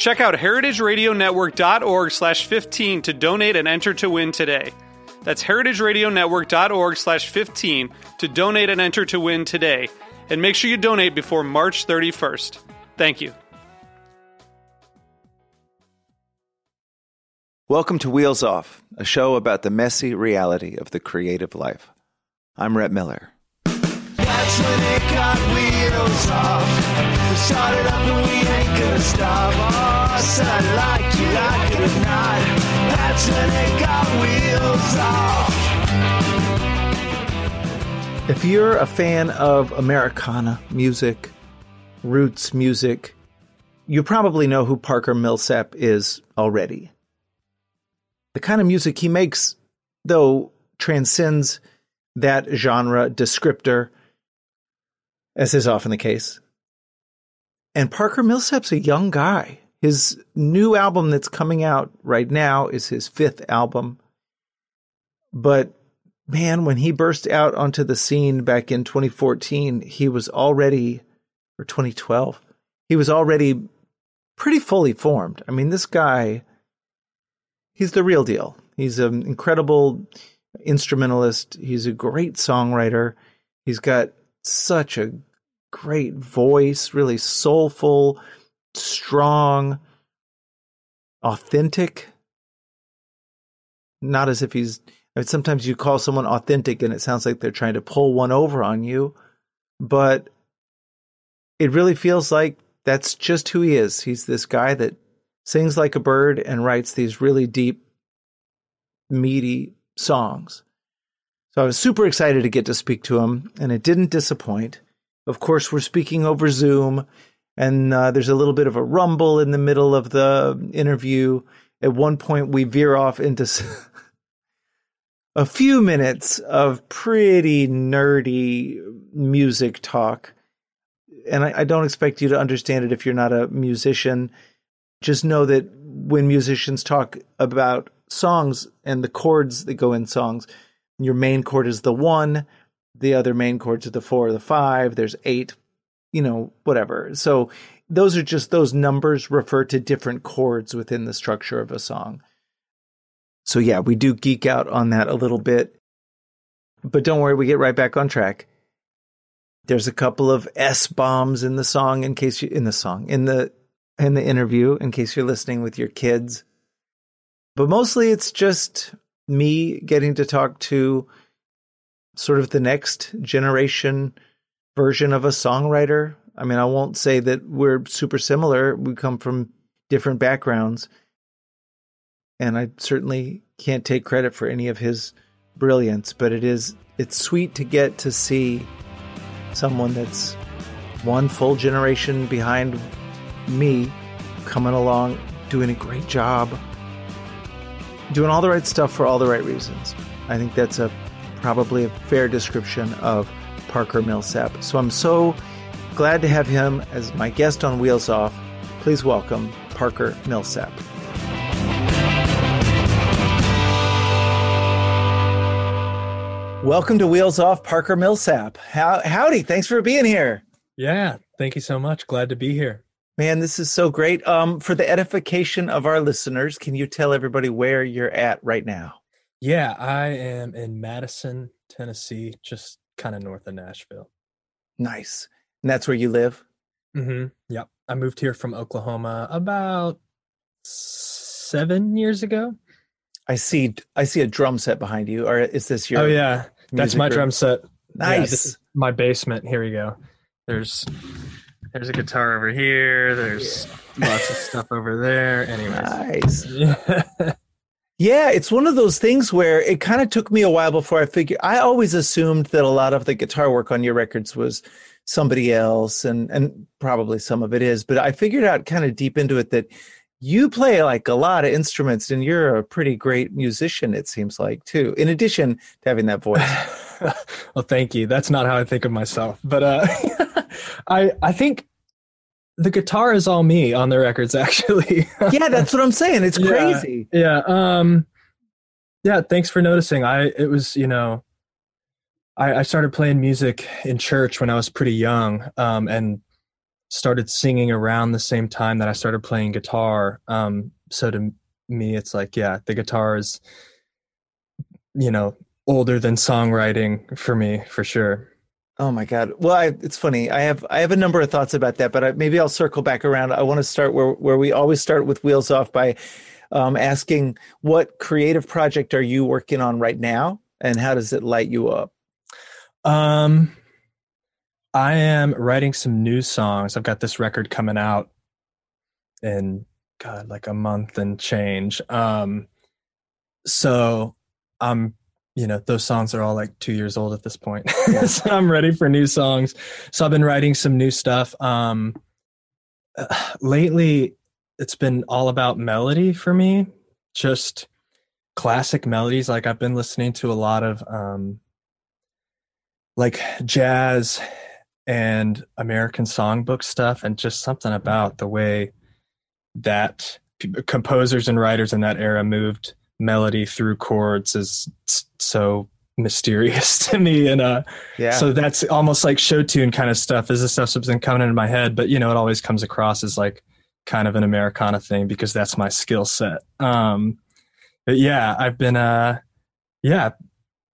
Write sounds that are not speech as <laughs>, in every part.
Check out heritageradionetwork.org slash 15 to donate and enter to win today. That's heritageradionetwork.org slash 15 to donate and enter to win today. And make sure you donate before March 31st. Thank you. Welcome to Wheels Off, a show about the messy reality of the creative life. I'm Rhett Miller. That's when it got wheels off. We started up and we ain't gonna stop. Oh, I like you, like it or not. That's when it got wheels off. If you're a fan of Americana music, roots music, you probably know who Parker Millsap is already. The kind of music he makes, though, transcends that genre descriptor, as is often the case. And Parker Millsap's a young guy. His new album that's coming out right now is his fifth album. But man, when he burst out onto the scene back in 2014, he was already, or 2012, he was already pretty fully formed. I mean, this guy he's the real deal. He's an incredible instrumentalist. He's a great songwriter. He's got such a great voice, really soulful, strong, authentic. Not as if he's, I mean, sometimes you call someone authentic and it sounds like they're trying to pull one over on you, but it really feels like that's just who he is. He's this guy that sings like a bird and writes these really deep, meaty songs. So I was super excited to get to speak to him, and it didn't disappoint. Of course, we're speaking over Zoom, and uh, there's a little bit of a rumble in the middle of the interview. At one point, we veer off into <laughs> a few minutes of pretty nerdy music talk. And I, I don't expect you to understand it if you're not a musician just know that when musicians talk about songs and the chords that go in songs, your main chord is the one, the other main chords are the four or the five, there's eight, you know, whatever. So those are just those numbers refer to different chords within the structure of a song. So yeah, we do geek out on that a little bit. But don't worry, we get right back on track. There's a couple of S bombs in the song in case you in the song in the in the interview in case you're listening with your kids. But mostly it's just me getting to talk to sort of the next generation version of a songwriter. I mean, I won't say that we're super similar. We come from different backgrounds. And I certainly can't take credit for any of his brilliance, but it is it's sweet to get to see someone that's one full generation behind me coming along, doing a great job, doing all the right stuff for all the right reasons. I think that's a probably a fair description of Parker Millsap. So I'm so glad to have him as my guest on Wheels Off. Please welcome Parker Millsap. Welcome to Wheels Off, Parker Millsap. How, howdy, thanks for being here. Yeah, thank you so much. Glad to be here. Man, this is so great. Um, for the edification of our listeners, can you tell everybody where you're at right now? Yeah, I am in Madison, Tennessee, just kind of north of Nashville. Nice. And that's where you live? Mm-hmm. Yep. I moved here from Oklahoma about seven years ago. I see I see a drum set behind you. Or is this your Oh yeah. That's my room. drum set. Nice. is my basement. Here we go. There's there's a guitar over here. There's lots of stuff over there. <laughs> Anyways. nice. Yeah. Yeah, it's one of those things where it kind of took me a while before I figured. I always assumed that a lot of the guitar work on your records was somebody else, and and probably some of it is. But I figured out kind of deep into it that you play like a lot of instruments, and you're a pretty great musician. It seems like too. In addition to having that voice. <laughs> well, thank you. That's not how I think of myself, but uh, <laughs> I I think the guitar is all me on the records. <laughs> Actually, yeah, that's what I'm saying. It's <laughs> Yeah. crazy. yeah. Um, yeah. Thanks for noticing. I it was you know, I I started playing music in church when I was pretty young, um, and started singing around the same time that I started playing guitar. Um, so to me, it's like yeah, the guitar is, you know, older than songwriting for me for sure. Oh my god. Well, I, it's funny. I have I have a number of thoughts about that, but I, maybe I'll circle back around. I want to start where where we always start with wheels off by um, asking what creative project are you working on right now, and how does it light you up? Um, I am writing some new songs. I've got this record coming out in God, like a month and change. Um, so I'm, you know, those songs are all like two years old at this point. <laughs> so I'm ready for new songs. So I've been writing some new stuff. Um, uh, lately, it's been all about melody for me, just classic melodies. Like I've been listening to a lot of, um, like jazz and American songbook stuff, and just something about the way that composers and writers in that era moved melody through chords is so mysterious <laughs> to me. And uh, Yeah. so that's almost like show tune kind of stuff. Is the stuff that's been coming into my head, but you know, it always comes across as like kind of an Americana thing because that's my skill set. Um, but yeah, I've been uh, yeah,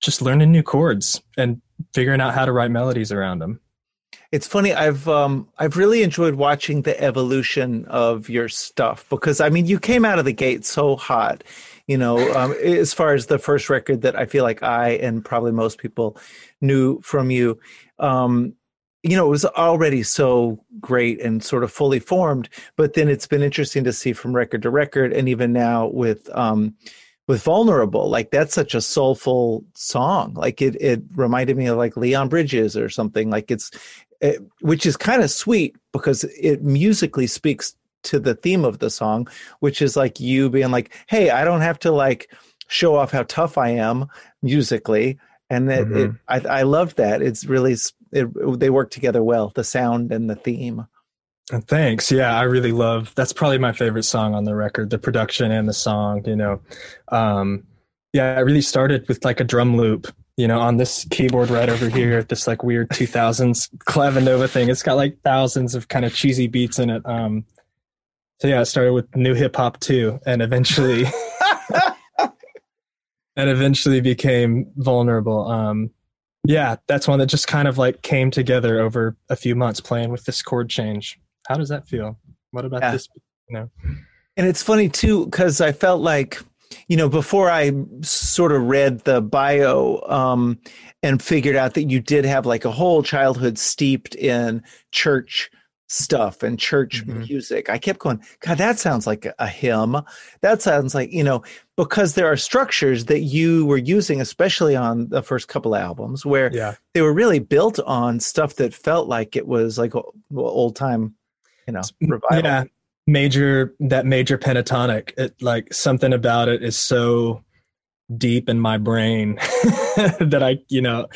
just learning new chords and figuring out how to write melodies around them. It's funny. I've um I've really enjoyed watching the evolution of your stuff because I mean you came out of the gate so hot, you know. Um, as far as the first record that I feel like I and probably most people knew from you, um, you know, it was already so great and sort of fully formed. But then it's been interesting to see from record to record, and even now with um with vulnerable like that's such a soulful song like it it reminded me of like leon bridges or something like it's it, which is kind of sweet because it musically speaks to the theme of the song which is like you being like hey i don't have to like show off how tough i am musically and that it i i love that it's really it, they work together well the sound and the theme thanks. Yeah, I really love that's probably my favorite song on the record, the production and the song, you know. Um yeah, I really started with like a drum loop, you know, on this keyboard right over here, this like weird 2000s clavinova thing. It's got like thousands of kind of cheesy beats in it. Um so yeah, it started with new hip hop too and eventually <laughs> <laughs> and eventually became vulnerable. Um yeah, that's one that just kind of like came together over a few months playing with this chord change. How does that feel? What about Yeah. this? You know, And it's funny too, because I felt like, you know, before I sort of read the bio um, and figured out that you did have like a whole childhood steeped in church stuff and church Mhm. music, I kept going, God, that sounds like a hymn. That sounds like, you know, because there are structures that you were using, especially on the first couple albums, where yeah, they were really built on stuff that felt like it was like old time, you know, revival. yeah. Major that major pentatonic. It like something about it is so deep in my brain <laughs> that I, you know,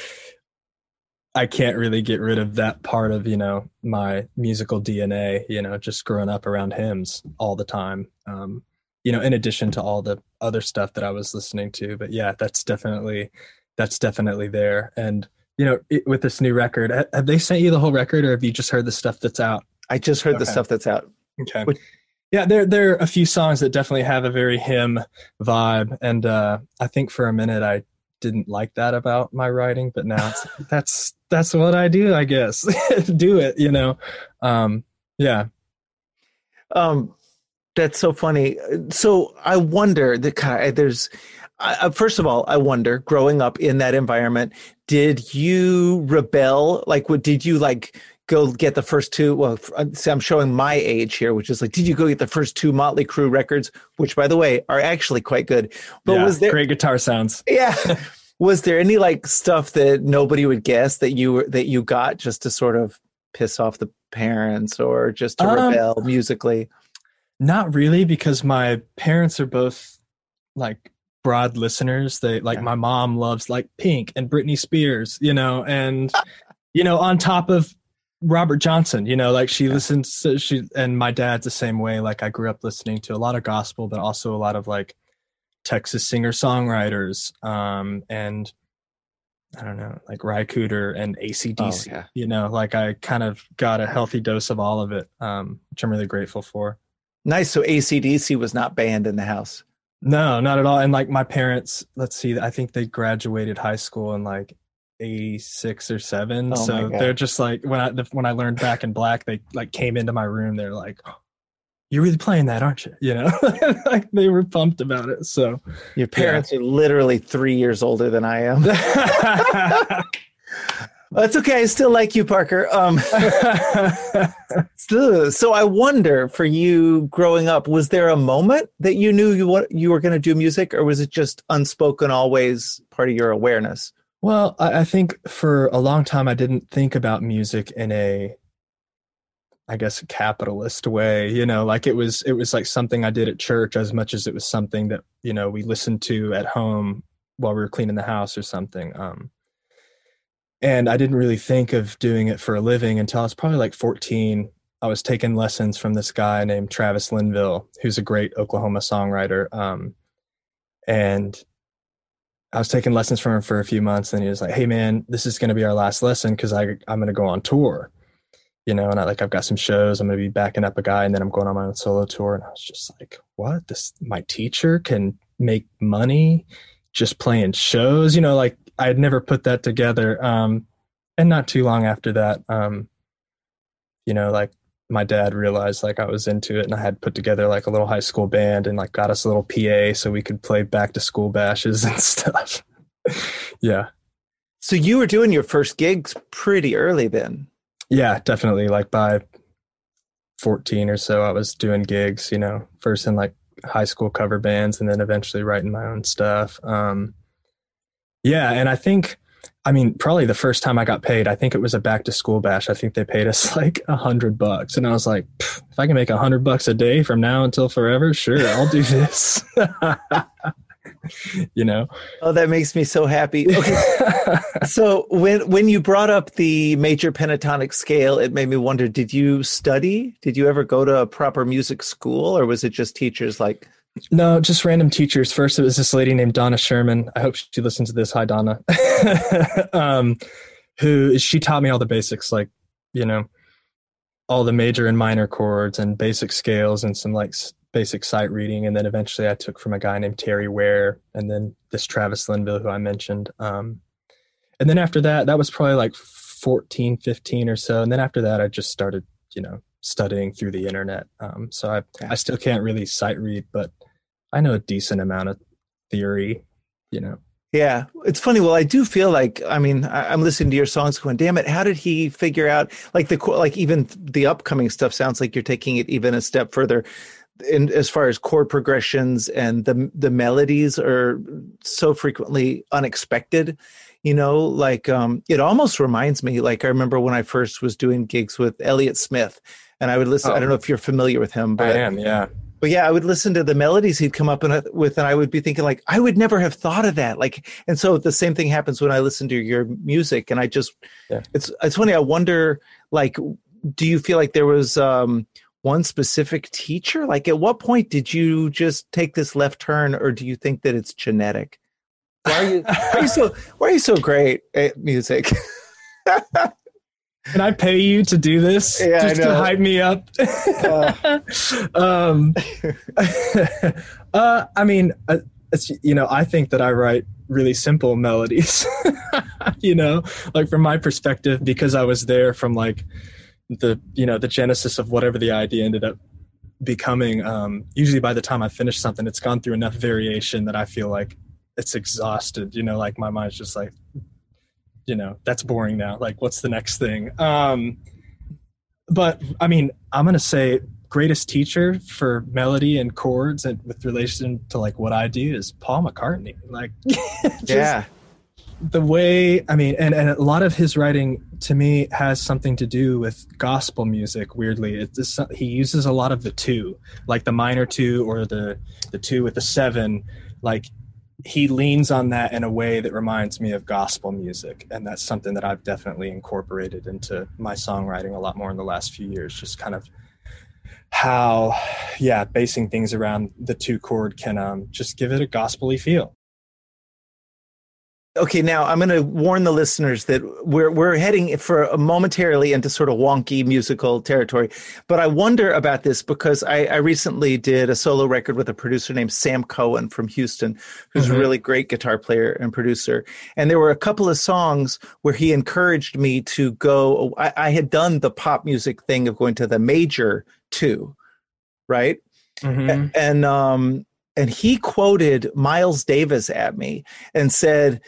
I can't really get rid of that part of you know my musical DNA. You know, just growing up around hymns all the time. Um, you know, in addition to all the other stuff that I was listening to. But yeah, that's definitely that's definitely there. And you know, it, with this new record, have they sent you the whole record, or have you just heard the stuff that's out? I just heard the stuff that's out. Okay. Which- yeah, there there are a few songs that definitely have a very hymn vibe, and uh, I think for a minute I didn't like that about my writing, but now that's that's what I do, I guess. <laughs> do it, you know. Um, yeah. Um, that's so funny. So I wonder that kind of, there's, I, first of all, I wonder, growing up in that environment, did you rebel? Like, what did you like? Go get the first two. Well, uh, see, I'm showing my age here, which is like, did you go get the first two Motley Crue records, which, by the way, are actually quite good? But yeah, was there great guitar sounds? <laughs> Yeah. was there any like stuff that nobody would guess that you were that you got just to sort of piss off the parents or just to um, rebel musically? Not really, because my parents are both like broad listeners. They like yeah. my mom loves like Pink and Britney Spears, you know, and you know, on top of Robert Johnson, you know, like she yeah. listens to she and my dad's the same way. Like I grew up listening to a lot of gospel, but also a lot of like Texas singer songwriters, um, and I don't know, like Ry Cooder and ACDC. Oh, yeah. You know, like I kind of got a healthy dose of all of it, um, which I'm really grateful for. Nice. So ACDC was not banned in the house. No, not at all. And like my parents, let's see, I think they graduated high school in like 86 or 7. Oh so they're just like when I when I learned back in black, they like came into my room, they're like, oh, "You're really playing that, aren't you?" You know? <laughs> like they were pumped about it. So your parents yeah. are literally 3 years older than I am. <laughs> That's okay. I still like you, Parker. Um, <laughs> so I wonder for you growing up, was there a moment that you knew you you were going to do music, or was it just unspoken, always part of your awareness? Well, I, I think for a long time I didn't think about music in a, I guess, capitalist way. You know, like it was it was like something I did at church as much as it was something that you know we listened to at home while we were cleaning the house or something. Um, and I didn't really think of doing it for a living until I was probably like 14. I was taking lessons from this guy named Travis Linville, who's a great Oklahoma songwriter. Um, and I was taking lessons from him for a few months, and he was like, "Hey, man, this is going to be our last lesson because I I'm going to go on tour, you know, and I like I've got some shows. I'm going to be backing up a guy, and then I'm going on my own solo tour." And I was just like, "What? This my teacher can make money just playing shows, you know, like I had never put that together. Um, and not too long after that, um, you know, like my dad realized like I was into it and I had put together like a little high school band and like got us a little PA so we could play back to school bashes <laughs> and stuff. <laughs> yeah. So you were doing your first gigs pretty early then. Yeah, definitely. Like by 14 or so, I was doing gigs, you know, first in like high school cover bands and then eventually writing my own stuff. Um, yeah, and I think, I mean, probably the first time I got paid, I think it was a back to school bash. I think they paid us <laughs> like a hundred bucks, and I was like, if I can make a hundred bucks a day from now until forever, sure, I'll do this. <laughs> you know? Oh that makes me so happy. Okay. <laughs> So when when you brought up the major pentatonic scale it made me wonder did you study? Did you ever go to a proper music school or was it just teachers like no, just random teachers. First, it was this lady named Donna Sherman. I hope she listens to this. Hi, Donna. <laughs> um, who she taught me all the basics, like you know, all the major and minor chords and basic scales and some like basic sight reading. And then eventually, I took from a guy named Terry Ware, and then this Travis Linville, who I mentioned. Um, and then after that, that was probably like 14, 15 or so. And then after that, I just started, you know, studying through the internet. Um, so I, I still can't really sight read, but I know a decent amount of theory, you know. Yeah, it's funny. Well, I do feel like I mean I, am listening to your songs, going, "Damn it! How did he figure out like the like even the upcoming stuff sounds like you're taking it even a step further." In as far as chord progressions and the the melodies are so frequently unexpected, you know. Like um, it almost reminds me. Like I remember when I first was doing gigs with Elliott Smith, and I would listen. Oh. I don't know if you're familiar with him, but I am. Yeah but yeah, I would listen to the melodies he'd come up with, and I would be thinking like, I would never have thought of that. Like, and so the same thing happens when I listen to your music, and I just, yeah. it's it's funny. I wonder, like, do you feel like there was um, one specific teacher? Like, at what point did you just take this left turn, or do you think that it's genetic? Why are you, why are you so Why are you so great at music? <laughs> Can I pay you to do this? Yeah, just to hype me up. uh. <laughs> um, <laughs> uh, I mean, uh, it's you know, I think that I write really simple melodies. <laughs> you know, like from my perspective, because I was there from like the you know the genesis of whatever the idea ended up becoming. Um, usually, by the time I finish something, it's gone through enough variation that I feel like it's exhausted you know like my mind's just like you know that's boring now. Like what's the next thing? Um but i mean i'm gonna say greatest teacher for melody and chords and with relation to like what i do is paul mccartney. Like <laughs> yeah. the way i mean and, and a lot of his writing to me has something to do with gospel music weirdly. It's just, he uses a lot of the two like the minor two or the the two with the seven. Like he leans on that in a way that reminds me of gospel music. And that's something that i've definitely incorporated into my songwriting a lot more in the last few years just kind of how yeah basing things around the two chord can um, just give it a gospely feel Okay, now I'm going to warn the listeners that we're we're heading for a momentarily into sort of wonky musical territory. But I wonder about this because I, I recently did a solo record with a producer named Sam Cohen from Houston, who's Mhm. a really great guitar player and producer. And there were a couple of songs where he encouraged me to go. I, I had done the pop music thing of going to the major two, right? Mhm. and um and he quoted Miles Davis at me and said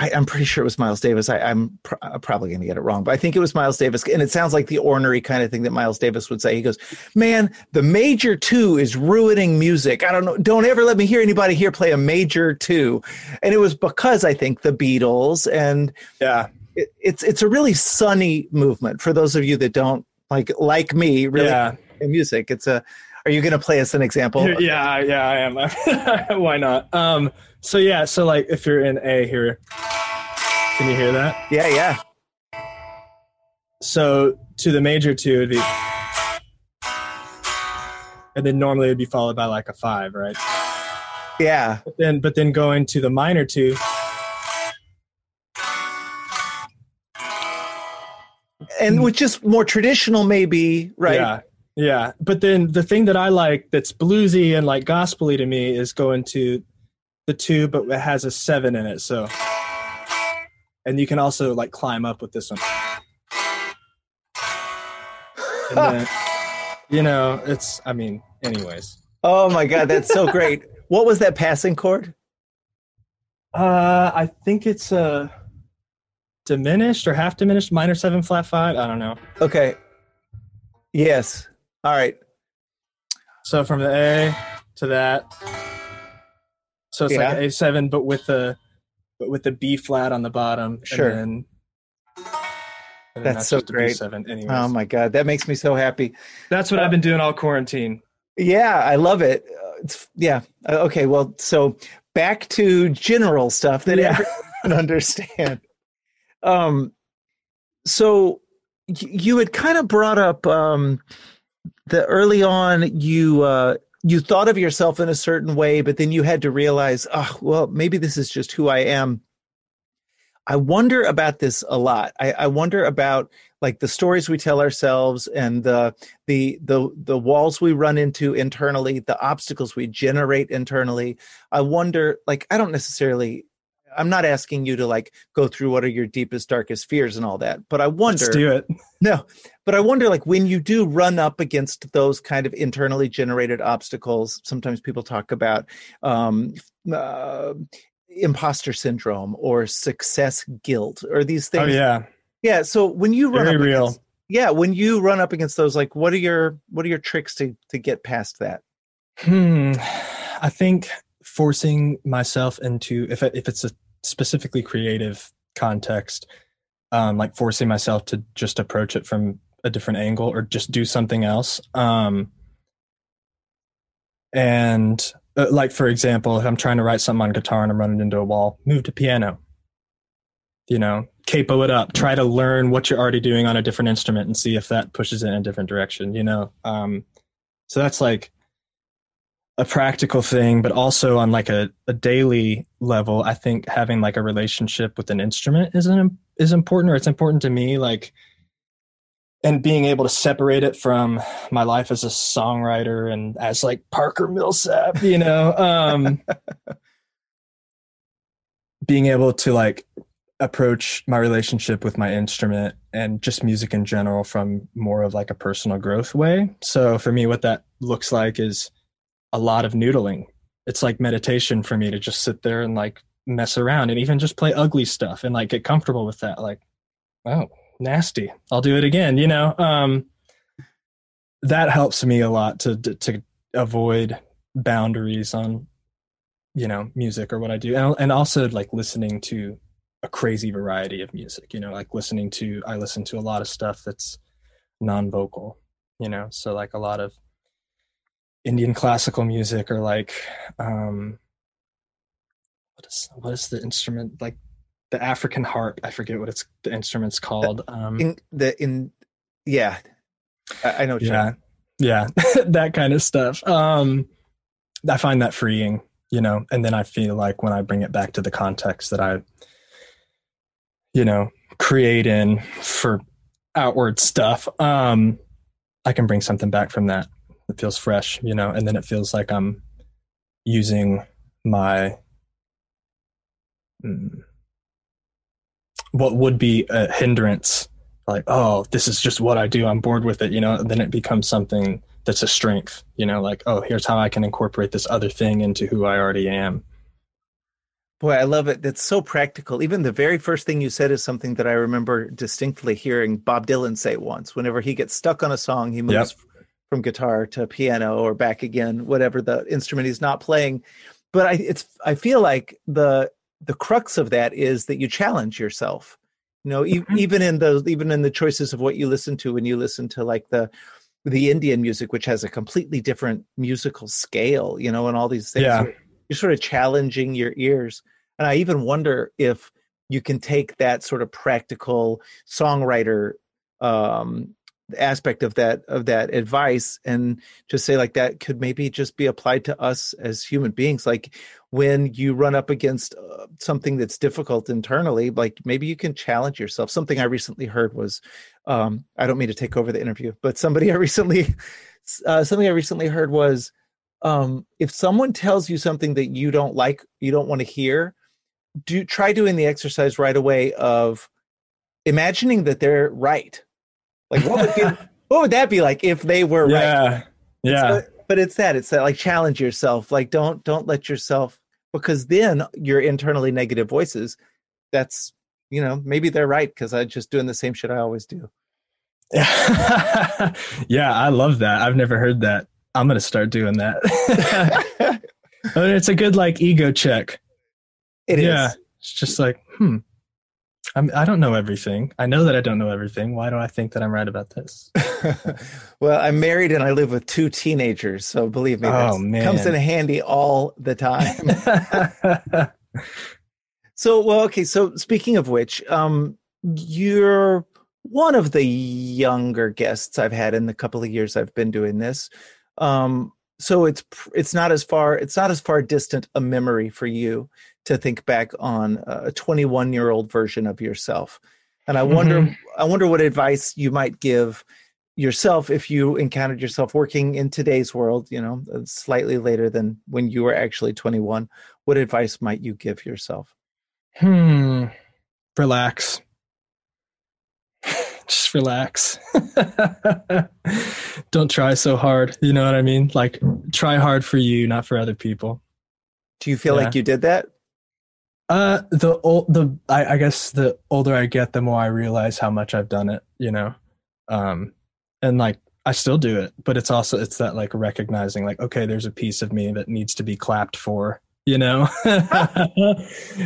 I, I'm pretty sure it was Miles Davis. I, I'm pr- probably going to get it wrong, but I think it was Miles Davis. And it sounds like the ornery kind of thing that Miles Davis would say. He goes, "Man, the major two is ruining music. I don't know. Don't ever let me hear anybody here play a major two. And it was because I think the Beatles and yeah it, it's it's a really sunny movement for those of you that don't like like me really yeah music. It's a. Are you going to play us an example? <laughs> yeah yeah i am <laughs> why not um so yeah so like if you're in a here can you hear that Yeah, yeah. so to the major two it'd be and then normally it'd be followed by like a five right Yeah. but then but then going to the minor two And with just more traditional, maybe, right? yeah yeah but then the thing that i like that's bluesy and like gospely to me is going to the two but it has a seven in it so and you can also like climb up with this one And then, you know it's i mean anyways Oh my God, that's so great. <laughs> what was that passing chord? uh i think it's uh diminished or half diminished minor seven flat five i don't know Okay. Yes. All right. so from the a to that so it's like Yeah. a seven but with the but with the b flat on the bottom Sure. and then, and then That's so great. Oh my God, that makes me so happy. that's what i've been doing all quarantine Yeah, I love it. Uh, It's yeah. Uh, Okay, well, so back to general stuff that Yeah. everyone understand. Um, so you had kind of brought up um, the early on you uh, you thought of yourself in a certain way, but then you had to realize, oh, well, maybe this is just who I am. I wonder about this a lot. I, I wonder about like the stories we tell ourselves and the the the the walls we run into internally, the obstacles we generate internally. I wonder, like, I don't necessarily. I'm not asking you to like go through what are your deepest, darkest fears and all that, but I wonder. let's do it <laughs> No, but I wonder, like, when you do run up against those kind of internally generated obstacles, sometimes people talk about um, uh, imposter syndrome or success guilt or these things. oh yeah Yeah. So when you run Very up real. against, yeah, when you run up against those, like, what are your what are your tricks to to get past that? Hmm. I think forcing myself into if if it's a specifically creative context, um, like forcing myself to just approach it from a different angle or just do something else. Um, and uh, like for example, if I'm trying to write something on guitar and I'm running into a wall, move to piano. You know, capo it up. Try to learn what you're already doing on a different instrument and see if that pushes it in a different direction. You know, um, so that's like a practical thing, but also on like a, a daily level, I think having like a relationship with an instrument is an, is important, or it's important to me. Like, and being able to separate it from my life as a songwriter and as like Parker Millsap, you know, um, <laughs> being able to like approach my relationship with my instrument and just music in general from more of like a personal growth way. So for me, what that looks like is a lot of noodling. It's like meditation for me to just sit there and like mess around and even just play ugly stuff and like get comfortable with that like oh nasty. I'll do it again you know? Um that helps me a lot to to avoid boundaries on you know music or what i do and, and also like listening to a crazy variety of music you know? Like listening to i listen to a lot of stuff that's non-vocal you know? So like a lot of indian classical music or like um what is what is the instrument like the african harp i forget what it's the instrument's called um in the in yeah. I, I know yeah. yeah. <laughs> That kind of stuff. Um i find that freeing you know and then i feel like when i bring it back to the context that i you know create in for outward stuff um i can bring something back from that it feels fresh you know and then it feels like i'm using my mm, what would be a hindrance like oh this is just what i do i'm bored with it you know and then it becomes something that's a strength you know like oh here's how i can incorporate this other thing into who i already am Boy, I love it. That's so practical. Even the very first thing you said is something that I remember distinctly hearing Bob Dylan say once. Whenever he gets stuck on a song, he moves Yep. From guitar to piano or back again, whatever the instrument he's not playing. But I it's I feel like the the crux of that is that you challenge yourself. You know, e- Mhm. even in the even in the choices of what you listen to when you listen to like the the Indian music, which has a completely different musical scale, you know, and all these things. Yeah. You're, you're sort of challenging your ears. And I even wonder if you can take that sort of practical songwriter um, aspect of that of that advice and just say like that could maybe just be applied to us as human beings. Like when you run up against uh, something that's difficult internally, like maybe you can challenge yourself. Something I recently heard was, um, I don't mean to take over the interview, but somebody <laughs> I recently, uh, something I recently heard was, um, if someone tells you something that you don't like, you don't want to hear, do try doing the exercise right away of imagining that they're right. Like what would be, <laughs> what would that be like if they were right? yeah yeah but it's that it's that like challenge yourself. Like don't don't let yourself because then your internally negative voices. That's you know maybe they're right because I'm just doing the same shit I always do. <laughs> yeah, I love that. I've never heard that. I'm gonna start doing that. <laughs> I mean, it's a good like ego check. It is. yeah, it's just like, hmm, I'm, I don't know everything. I know that I don't know everything. Why do I think that I'm right about this? <laughs> well, I'm married and I live with two teenagers, so believe me, Oh, man. comes in handy all the time. <laughs> <laughs> so, well, okay. So, speaking of which, um, you're one of the younger guests I've had in the couple of years I've been doing this. Um, so it's it's not as far it's not as far distant a memory for you to think back on a 21 year old version of yourself. And I wonder Mhm. I wonder what advice you might give yourself if you encountered yourself working in today's world, you know, uh, slightly later than when you were actually 21. What advice might you give yourself? hmm. Relax. <sighs> Just relax. <laughs> Don't try so hard. You know what I mean? Like, try hard for you, not for other people. Do you feel Yeah. like you did that? Uh, the old, the I, I guess the older I get, the more I realize how much I've done it. You know, um, and like I still do it, but it's also it's that like recognizing like okay, there's a piece of me that needs to be clapped for. You know, <laughs>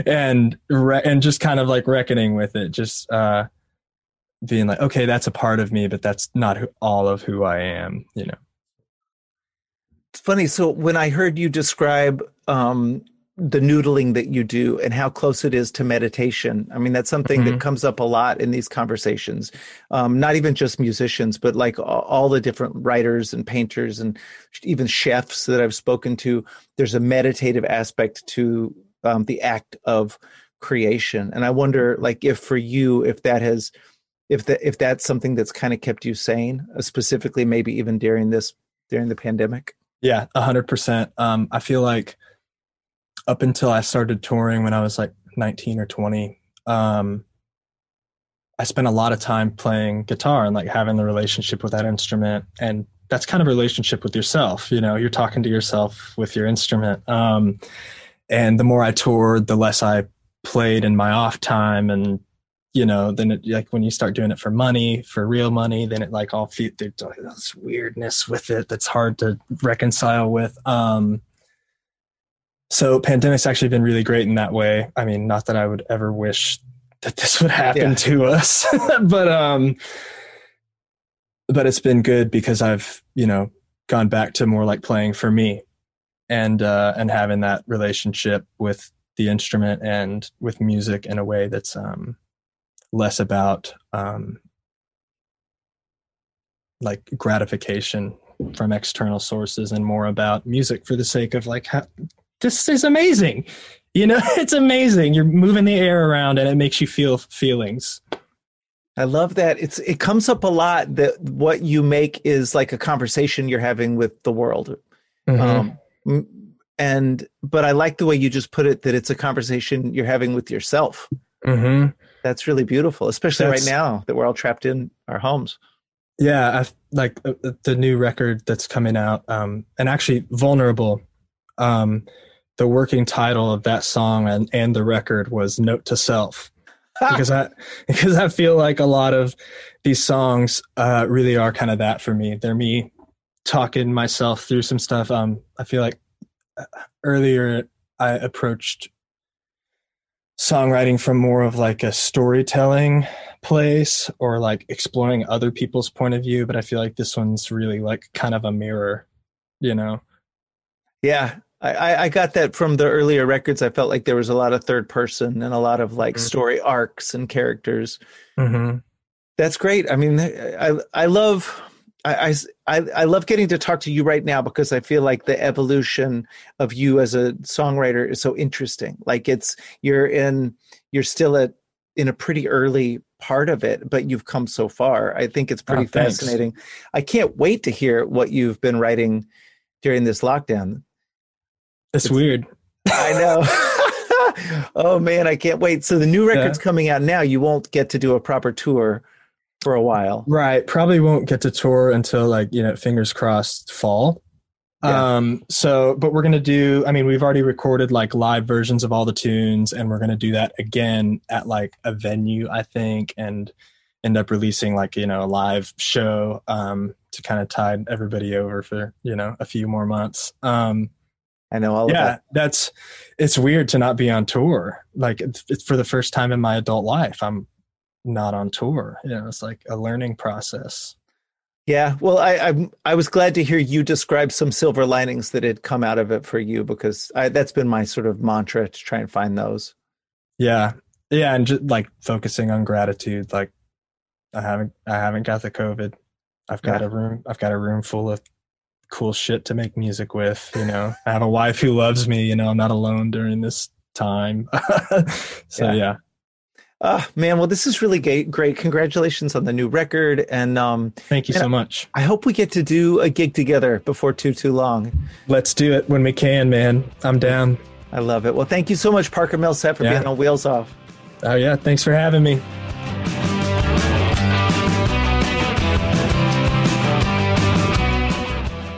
and re- and just kind of like reckoning with it, just uh, being like okay, that's a part of me, but that's not who, all of who I am. You know. It's funny. So when I heard you describe um, the noodling that you do and how close it is to meditation, I mean that's something that Mhm. comes up a lot in these conversations. Um, not even just musicians, but like all, all the different writers and painters and even chefs that I've spoken to. There's a meditative aspect to um, the act of creation, and I wonder, like, if for you, if that has, if that if that's something that's kind of kept you sane, uh, specifically maybe even during this during the pandemic. Yeah, a hundred percent. Um, I feel like up until I started touring when I was like 19 or 20, um, I spent a lot of time playing guitar and like having the relationship with that instrument and that's kind of relationship with yourself. You know, you're talking to yourself with your instrument. Um, and the more I toured, the less I played in my off time. And, you know, then it, like when you start doing it for money, for real money, then it like all feel there's this weirdness with it that's hard to reconcile with. Um, so pandemic's actually been really great in that way. I mean, not that I would ever wish that this would happen yeah. to us, <laughs> but, um, but it's been good because I've, you know, gone back to more like playing for me and uh, and having that relationship with the instrument and with music in a way that's um, less about um, like gratification from external sources and more about music for the sake of like how, this is amazing you know <laughs> it's amazing you're moving the air around and it makes you feel feelings I love that. It's it comes up a lot that what you make is like a conversation you're having with the world. Mm-hmm. Um, and but I like the way you just put it that it's a conversation you're having with yourself. Mm-hmm. That's really beautiful, especially that's, right now that we're all trapped in our homes. Yeah, I like uh, uh, the new record that's coming out, um, and actually, "Vulnerable." Um, the working title of that song and, and the record was "Note to Self," because I <laughs> because I feel like a lot of these songs uh, really are kind of that for me. They're me talking myself through some stuff. Um, I feel like uh, earlier I approached songwriting from more of like a storytelling place or like exploring other people's point of view, but I feel like this one's really like kind of a mirror, you know? Yeah. I, I got that from the earlier records. I felt like there was a lot of third person and a lot of like mm-hmm. story arcs and characters. Mm-hmm. That's great. I mean, I I love I, I I love getting to talk to you right now because I feel like the evolution of you as a songwriter is so interesting. Like it's you're in you're still at in a pretty early part of it, but you've come so far. I think it's pretty oh, fascinating. I can't wait to hear what you've been writing during this lockdown. It's, it's weird. I know. <laughs> oh man, I can't wait. So the new record's yeah. coming out now. You won't get to do a proper tour for a while. Right. Probably won't get to tour until like, you know, fingers crossed fall. Yeah. Um, so, but we're going to do, I mean, we've already recorded like live versions of all the tunes and we're going to do that again at like a venue, I think, and end up releasing like, you know, a live show, um, to kind of tide everybody over for, you know, a few more months. Um, I know all yeah, that. that's, it's weird to not be on tour. Like it's, it's for the first time in my adult life. I'm not on tour. You know, it's like a learning process. Yeah, well, I, I I was glad to hear you describe some silver linings that had come out of it for you because I, that's been my sort of mantra to try and find those. Yeah, yeah, and just like focusing on gratitude. Like, I haven't I haven't got the COVID. I've got yeah. a room. I've got a room full of cool shit to make music with. You know, I have a wife who loves me. You know, I'm not alone during this time. <laughs> so yeah. yeah. Uh, man, well, this is really great. Great, congratulations on the new record, and um, thank you so much. I hope we get to do a gig together before too too long. Let's do it when we can, man. I'm down. I love it. Well, thank you so much, Parker Millsap, for yeah. being on Wheels Off. Oh yeah, thanks for having me.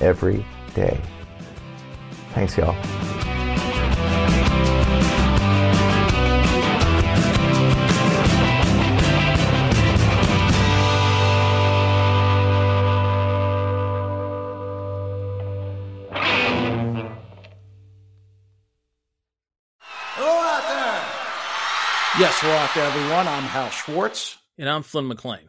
every day. Thanks, y'all. Yes, we're out there, everyone. I'm Hal Schwartz. And I'm Flynn McLean.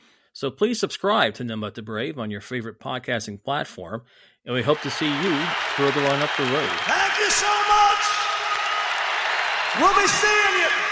So please subscribe to But the Brave on your favorite podcasting platform, and we hope to see you further on up the road. Thank you so much. We'll be seeing you.